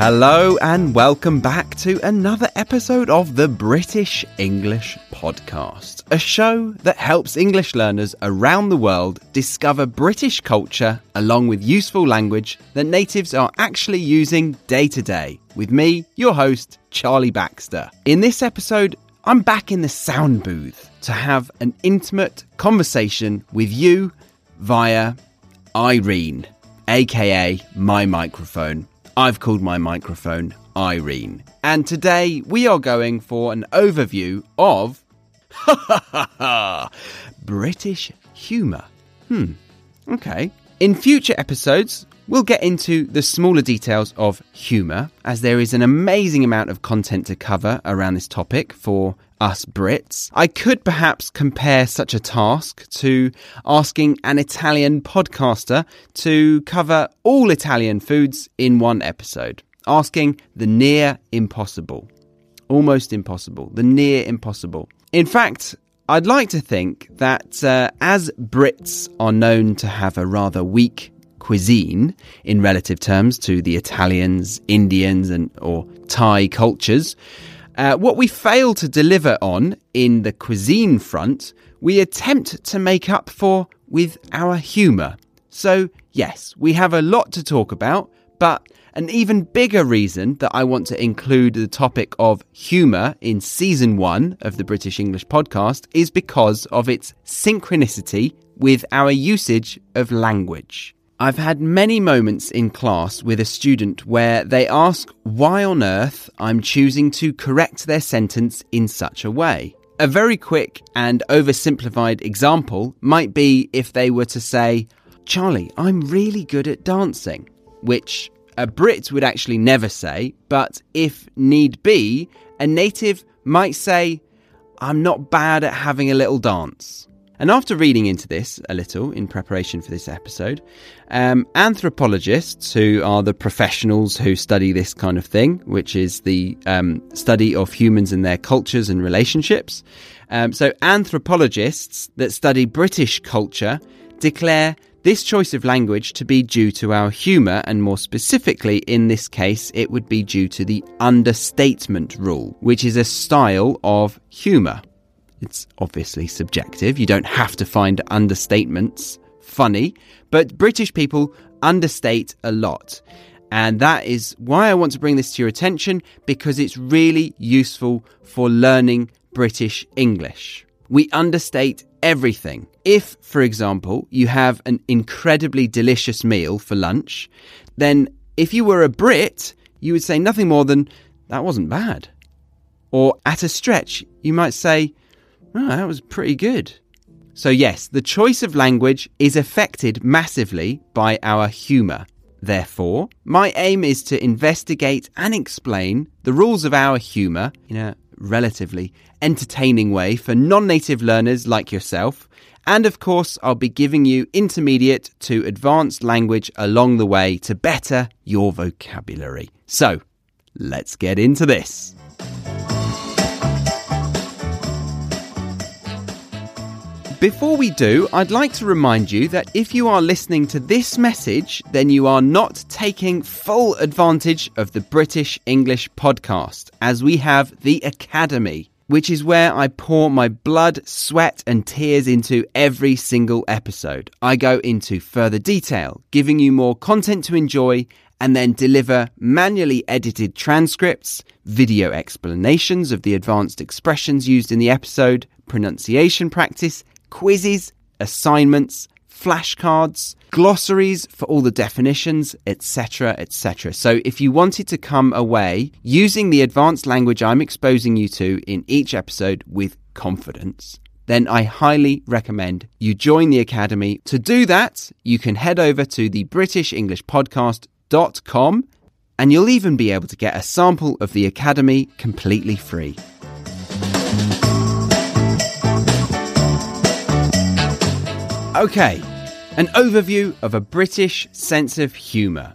Hello, and welcome back to another episode of the British English Podcast, a show that helps English learners around the world discover British culture along with useful language that natives are actually using day to day. With me, your host, Charlie Baxter. In this episode, I'm back in the sound booth to have an intimate conversation with you via Irene, aka my microphone. I've called my microphone Irene. And today we are going for an overview of British humour. Hmm, okay. In future episodes, we'll get into the smaller details of humour, as there is an amazing amount of content to cover around this topic for us Brits. I could perhaps compare such a task to asking an Italian podcaster to cover all Italian foods in one episode, asking the near impossible. Almost impossible, the near impossible. In fact, I'd like to think that uh, as Brits are known to have a rather weak cuisine in relative terms to the Italians, Indians, and or Thai cultures, uh, what we fail to deliver on in the cuisine front, we attempt to make up for with our humour. So, yes, we have a lot to talk about, but an even bigger reason that I want to include the topic of humour in season one of the British English podcast is because of its synchronicity with our usage of language. I've had many moments in class with a student where they ask why on earth I'm choosing to correct their sentence in such a way. A very quick and oversimplified example might be if they were to say, Charlie, I'm really good at dancing, which a Brit would actually never say, but if need be, a native might say, I'm not bad at having a little dance. And after reading into this a little in preparation for this episode, um, anthropologists, who are the professionals who study this kind of thing, which is the um, study of humans and their cultures and relationships, um, so anthropologists that study British culture declare this choice of language to be due to our humour, and more specifically, in this case, it would be due to the understatement rule, which is a style of humour. It's obviously subjective. You don't have to find understatements funny, but British people understate a lot. And that is why I want to bring this to your attention because it's really useful for learning British English. We understate everything. If, for example, you have an incredibly delicious meal for lunch, then if you were a Brit, you would say nothing more than, that wasn't bad. Or at a stretch, you might say, Oh, that was pretty good. So, yes, the choice of language is affected massively by our humour. Therefore, my aim is to investigate and explain the rules of our humour in a relatively entertaining way for non native learners like yourself. And of course, I'll be giving you intermediate to advanced language along the way to better your vocabulary. So, let's get into this. Before we do, I'd like to remind you that if you are listening to this message, then you are not taking full advantage of the British English podcast, as we have the Academy, which is where I pour my blood, sweat, and tears into every single episode. I go into further detail, giving you more content to enjoy and then deliver manually edited transcripts, video explanations of the advanced expressions used in the episode, pronunciation practice, quizzes, assignments, flashcards, glossaries for all the definitions, etc., etc. So if you wanted to come away using the advanced language I'm exposing you to in each episode with confidence, then I highly recommend you join the Academy. To do that, you can head over to the British English Podcast.com and you'll even be able to get a sample of the Academy completely free. Okay, an overview of a British sense of humour.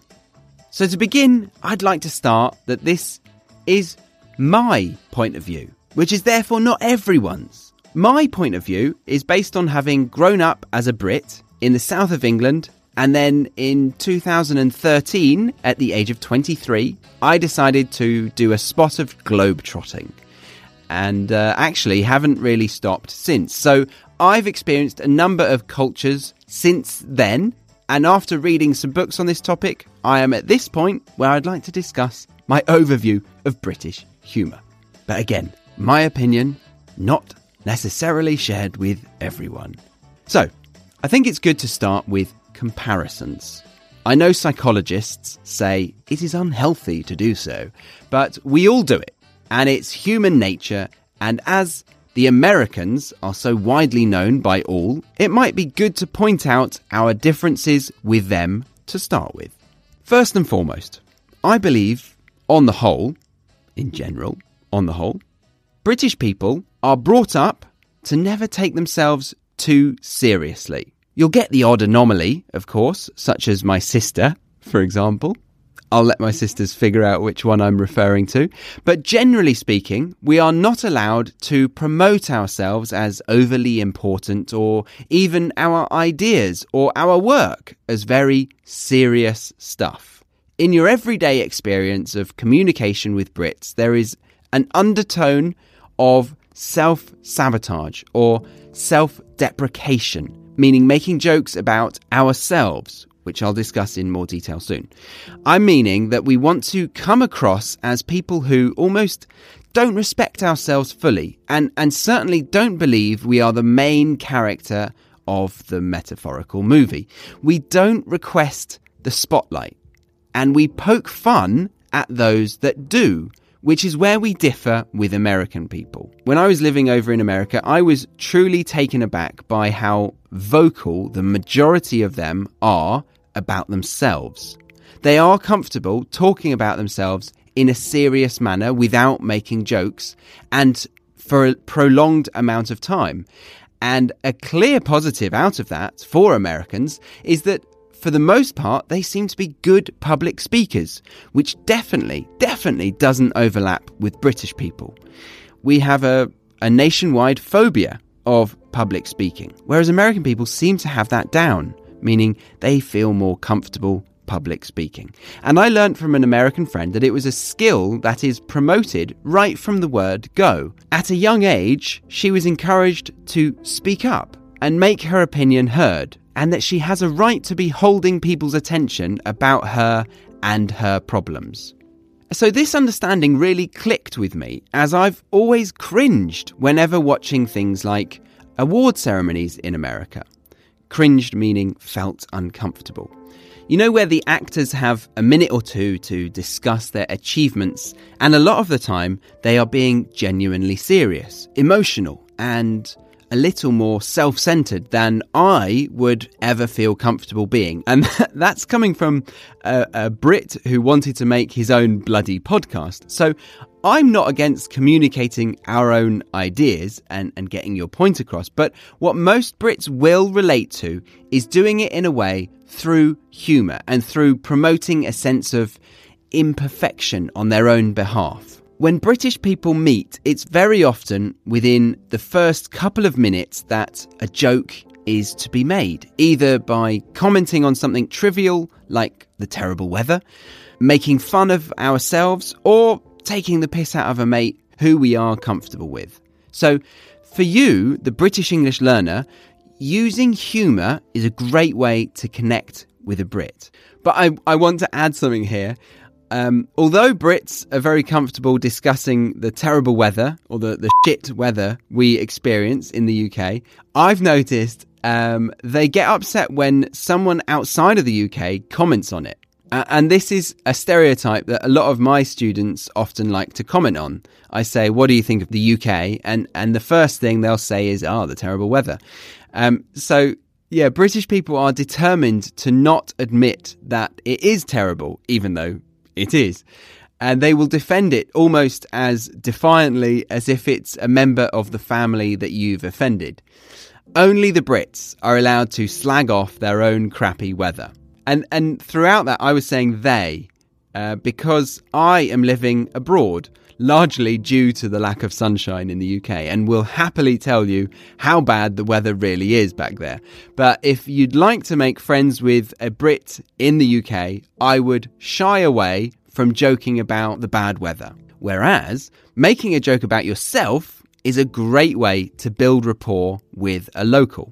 So, to begin, I'd like to start that this is my point of view, which is therefore not everyone's. My point of view is based on having grown up as a Brit in the south of England And then in 2013, at the age of 23, I decided to do a spot of globetrotting. And uh, actually haven't really stopped since. So I've experienced a number of cultures since then. And after reading some books on this topic, I am at this point where I'd like to discuss my overview of British humour. But again, my opinion, not necessarily shared with everyone. So, I think it's good to start with comparisons. I know psychologists say it is unhealthy to do so, but we all do it, and it's human nature, and as the Americans are so widely known by all, it might be good to point out our differences with them to start with. First and foremost, I believe, on the whole, in general, on the whole, British people are brought up to never take themselves too seriously. You'll get the odd anomaly, of course, such as my sister, for example. I'll let my sisters figure out which one I'm referring to. But generally speaking, we are not allowed to promote ourselves as overly important or even our ideas or our work as very serious stuff. In your everyday experience of communication with Brits, there is an undertone of self sabotage or self deprecation, meaning making jokes about ourselves, which I'll discuss in more detail soon. I'm meaning that we want to come across as people who almost don't respect ourselves fully and, and certainly don't believe we are the main character of the metaphorical movie. We don't request the spotlight and we poke fun at those that do which is where we differ with American people. When I was living over in America, I was truly taken aback by how vocal the majority of them are about themselves. They are comfortable talking about themselves in a serious manner without making jokes and for a prolonged amount of time. And a clear positive out of that for Americans is that for the most part, they seem to be good public speakers, which definitely, definitely doesn't overlap with British people. We have a, a nationwide phobia of public speaking, whereas American people seem to have that down, meaning they feel more comfortable public speaking. And I learned from an American friend that it was a skill that is promoted right from the word go. At a young age, she was encouraged to speak up and make her opinion heard and that she has a right to be holding people's attention about her and her problems. So, this understanding really clicked with me, as I've always cringed whenever watching things like award ceremonies in America. Cringed meaning felt uncomfortable. You know, where the actors have a minute or two to discuss their achievements, and a lot of the time they are being genuinely serious, emotional, and a little more self centered than I would ever feel comfortable being. And that's coming from a, a, Brit who wanted to make his own bloody podcast. So I'm not against communicating our own ideas and, and getting your point across, but what most Brits will relate to is doing it in a way through humour and through promoting a sense of imperfection on their own behalf. When British people meet, it's very often within the first couple of minutes that a joke is to be made, either by commenting on something trivial like the terrible weather, making fun of ourselves, or taking the piss out of a mate who we are comfortable with. So, for you, the British English learner, using humour is a great way to connect with a Brit. But I, I want to add something here. Um, although Brits are very comfortable discussing the terrible weather or the, the shit weather we experience in the UK, I've noticed um, they get upset when someone outside of the UK comments on it. And this is a stereotype that a lot of my students often like to comment on. I say, What do you think of the UK? And, and the first thing they'll say is, Oh, the terrible weather. Um, so yeah, British people are determined to not admit that it is terrible, even though it is. And they will defend it almost as defiantly as if it's a member of the family that you've offended. Only the Brits are allowed to slag off their own crappy weather. And, and throughout that, I was saying they, uh, because I am living abroad. largely due to the lack of sunshine in the UK, and will happily tell you how bad the weather really is back there. But if you'd like to make friends with a Brit in the UK, I would shy away from joking about the bad weather. Whereas making a joke about yourself is a great way to build rapport with a local.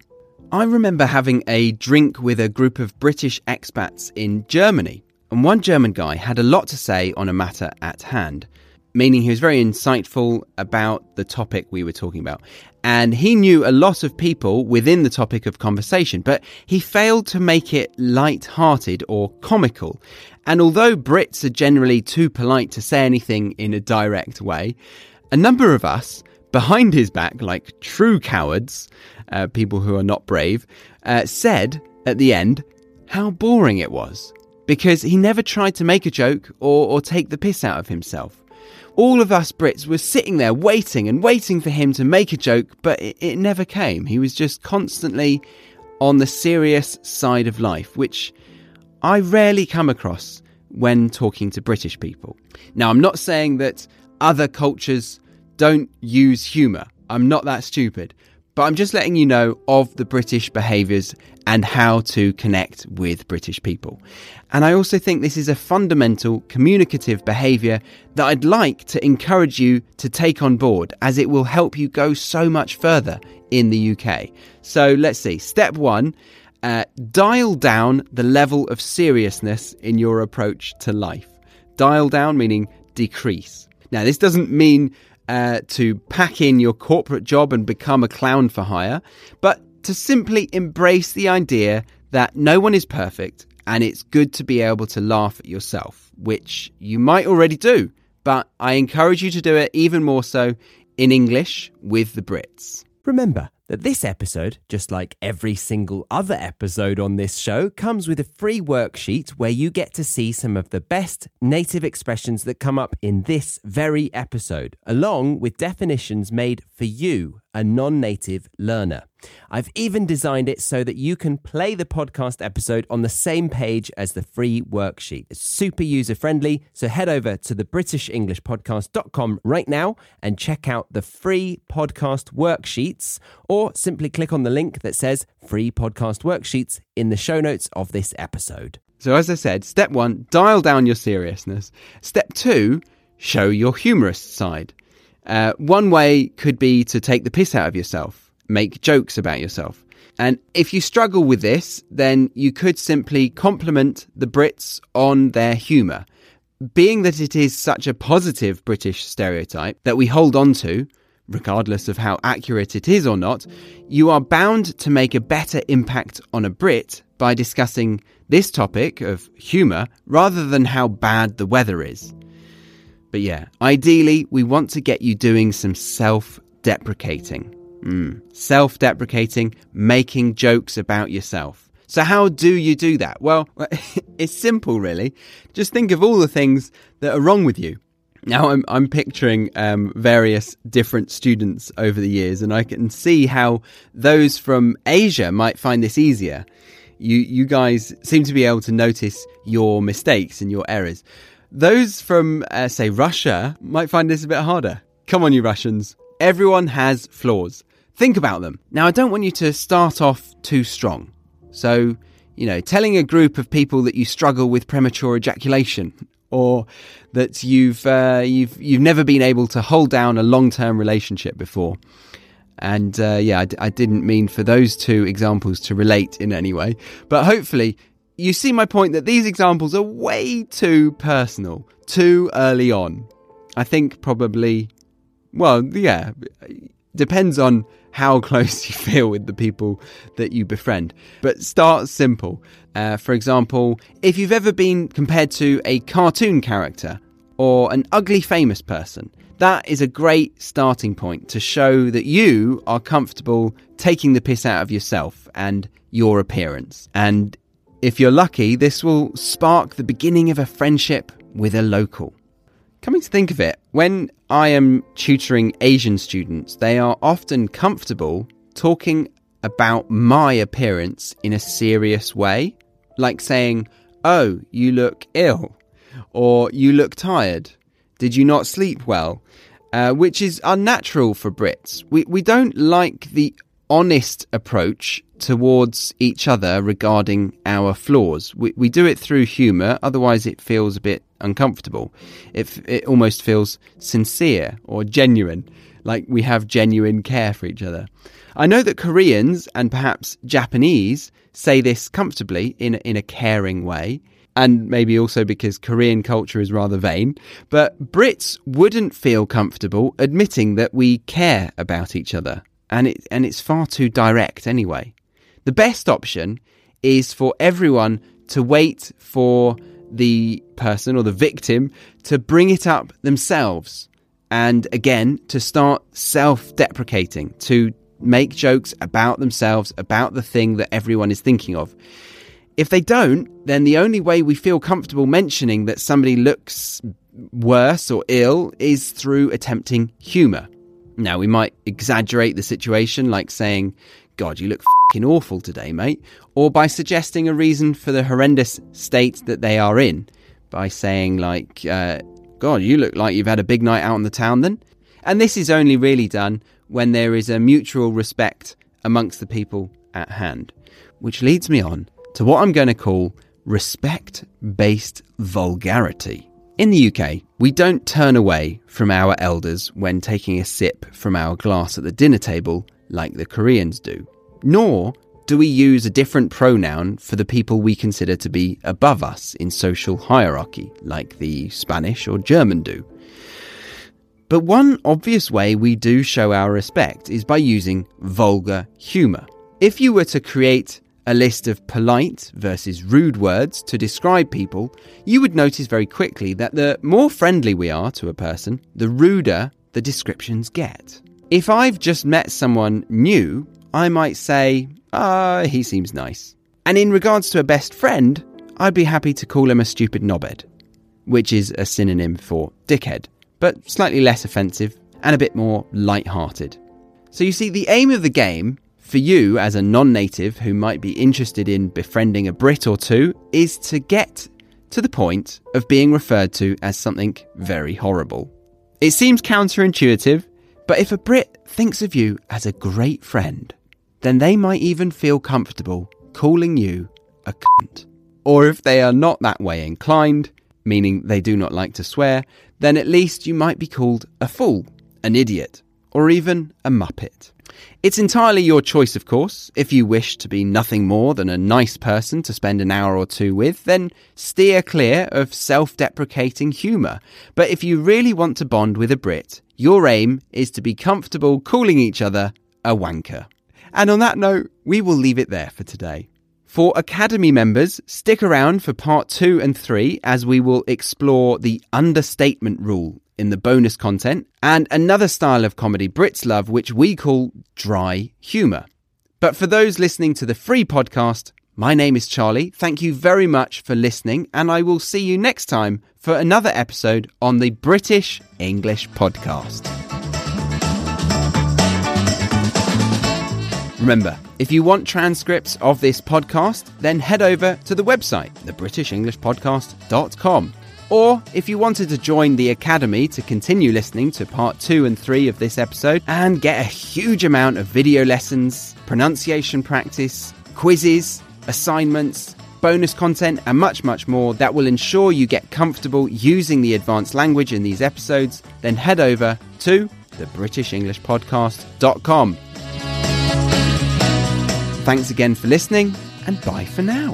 I remember having a drink with a group of British expats in Germany, and one German guy had a lot to say on a matter at hand, meaning he was very insightful about the topic we were talking about. And he knew a lot of people within the topic of conversation, but he failed to make it light-hearted or comical. And although Brits are generally too polite to say anything in a direct way, a number of us behind his back, like true cowards, uh, people who are not brave, uh, said at the end how boring it was because he never tried to make a joke or, or take the piss out of himself. All of us Brits were sitting there waiting and waiting for him to make a joke, but it, it never came. He was just constantly on the serious side of life, which I rarely come across when talking to British people. Now, I'm not saying that other cultures don't use humour. I'm not that stupid. But I'm just letting you know of the British behaviours and how to connect with British people. And I also think this is a fundamental communicative behaviour that I'd like to encourage you to take on board as it will help you go so much further in the UK. So let's see. Step one uh, dial down the level of seriousness in your approach to life. Dial down meaning decrease. Now, this doesn't mean uh, to pack in your corporate job and become a clown for hire, but to simply embrace the idea that no one is perfect and it's good to be able to laugh at yourself, which you might already do, but I encourage you to do it even more so in English with the Brits. Remember, that this episode, just like every single other episode on this show, comes with a free worksheet where you get to see some of the best native expressions that come up in this very episode, along with definitions made for you a non native learner. I've even designed it so that you can play the podcast episode on the same page as the free worksheet. It's super user friendly, so head over to the britishenglishpodcast.com right now and check out the free podcast worksheets, or simply click on the link that says free podcast worksheets in the show notes of this episode. So, as I said, step one, dial down your seriousness. Step two, show your humorous side. Uh, one way could be to take the piss out of yourself, make jokes about yourself. And if you struggle with this, then you could simply compliment the Brits on their humour. Being that it is such a positive British stereotype that we hold on to, regardless of how accurate it is or not, you are bound to make a better impact on a Brit by discussing this topic of humour rather than how bad the weather is. But yeah, ideally, we want to get you doing some self deprecating. Mm. Self deprecating, making jokes about yourself. So, how do you do that? Well, it's simple, really. Just think of all the things that are wrong with you. Now, I'm, I'm picturing um, various different students over the years, and I can see how those from Asia might find this easier. You, you guys seem to be able to notice your mistakes and your errors. Those from, uh, say, Russia might find this a bit harder. Come on, you Russians. Everyone has flaws. Think about them. Now, I don't want you to start off too strong. So, you know, telling a group of people that you struggle with premature ejaculation or that you've uh, you've you've never been able to hold down a long-term relationship before. And uh, yeah, I d- I didn't mean for those two examples to relate in any way, but hopefully you see my point that these examples are way too personal, too early on. I think probably, well, yeah, depends on how close you feel with the people that you befriend. But start simple. Uh, for example, if you've ever been compared to a cartoon character or an ugly famous person, that is a great starting point to show that you are comfortable taking the piss out of yourself and your appearance. And if you're lucky, this will spark the beginning of a friendship with a local. Coming to think of it, when I am tutoring Asian students, they are often comfortable talking about my appearance in a serious way, like saying, Oh, you look ill, or you look tired. Did you not sleep well? Uh, which is unnatural for Brits. We, we don't like the honest approach towards each other regarding our flaws. We, we do it through humour, otherwise, it feels a bit uncomfortable. It, it almost feels sincere or genuine, like we have genuine care for each other. I know that Koreans and perhaps Japanese say this comfortably in, in a caring way and maybe also because Korean culture is rather vain, but Brits wouldn't feel comfortable admitting that we care about each other, and it and it's far too direct anyway. The best option is for everyone to wait for the person or the victim to bring it up themselves and again to start self-deprecating, to make jokes about themselves, about the thing that everyone is thinking of. If they don't, then the only way we feel comfortable mentioning that somebody looks worse or ill is through attempting humour. Now, we might exaggerate the situation, like saying, God, you look fing awful today, mate, or by suggesting a reason for the horrendous state that they are in, by saying, like, uh, God, you look like you've had a big night out in the town then. And this is only really done when there is a mutual respect amongst the people at hand. Which leads me on to what I'm going to call respect based vulgarity. In the UK, we don't turn away from our elders when taking a sip from our glass at the dinner table like the Koreans do. Nor do we use a different pronoun for the people we consider to be above us in social hierarchy, like the Spanish or German do. But one obvious way we do show our respect is by using vulgar humour. If you were to create a list of polite versus rude words to describe people, you would notice very quickly that the more friendly we are to a person, the ruder the descriptions get. If I've just met someone new, I might say, ah, he seems nice. And in regards to a best friend, I'd be happy to call him a stupid knobhead, which is a synonym for dickhead, but slightly less offensive and a bit more light-hearted. So you see, the aim of the game for you, as a non native who might be interested in befriending a Brit or two, is to get to the point of being referred to as something very horrible. It seems counterintuitive, but if a Brit thinks of you as a great friend, then they might even feel comfortable calling you a cunt. Or if they are not that way inclined, meaning they do not like to swear, then at least you might be called a fool, an idiot, or even a muppet. It's entirely your choice, of course. If you wish to be nothing more than a nice person to spend an hour or two with, then steer clear of self deprecating humour. But if you really want to bond with a Brit, your aim is to be comfortable calling each other a wanker. And on that note, we will leave it there for today. For Academy members, stick around for part two and three as we will explore the understatement rule in the bonus content, and another style of comedy Brits love, which we call dry humour. But for those listening to the free podcast, my name is Charlie. Thank you very much for listening, and I will see you next time for another episode on the British English Podcast. Remember, if you want transcripts of this podcast, then head over to the website, thebritishenglishpodcast.com. Or if you wanted to join the Academy to continue listening to part two and three of this episode and get a huge amount of video lessons, pronunciation practice, quizzes, assignments, bonus content, and much, much more that will ensure you get comfortable using the advanced language in these episodes, then head over to thebritishenglishpodcast.com. Thanks again for listening, and bye for now.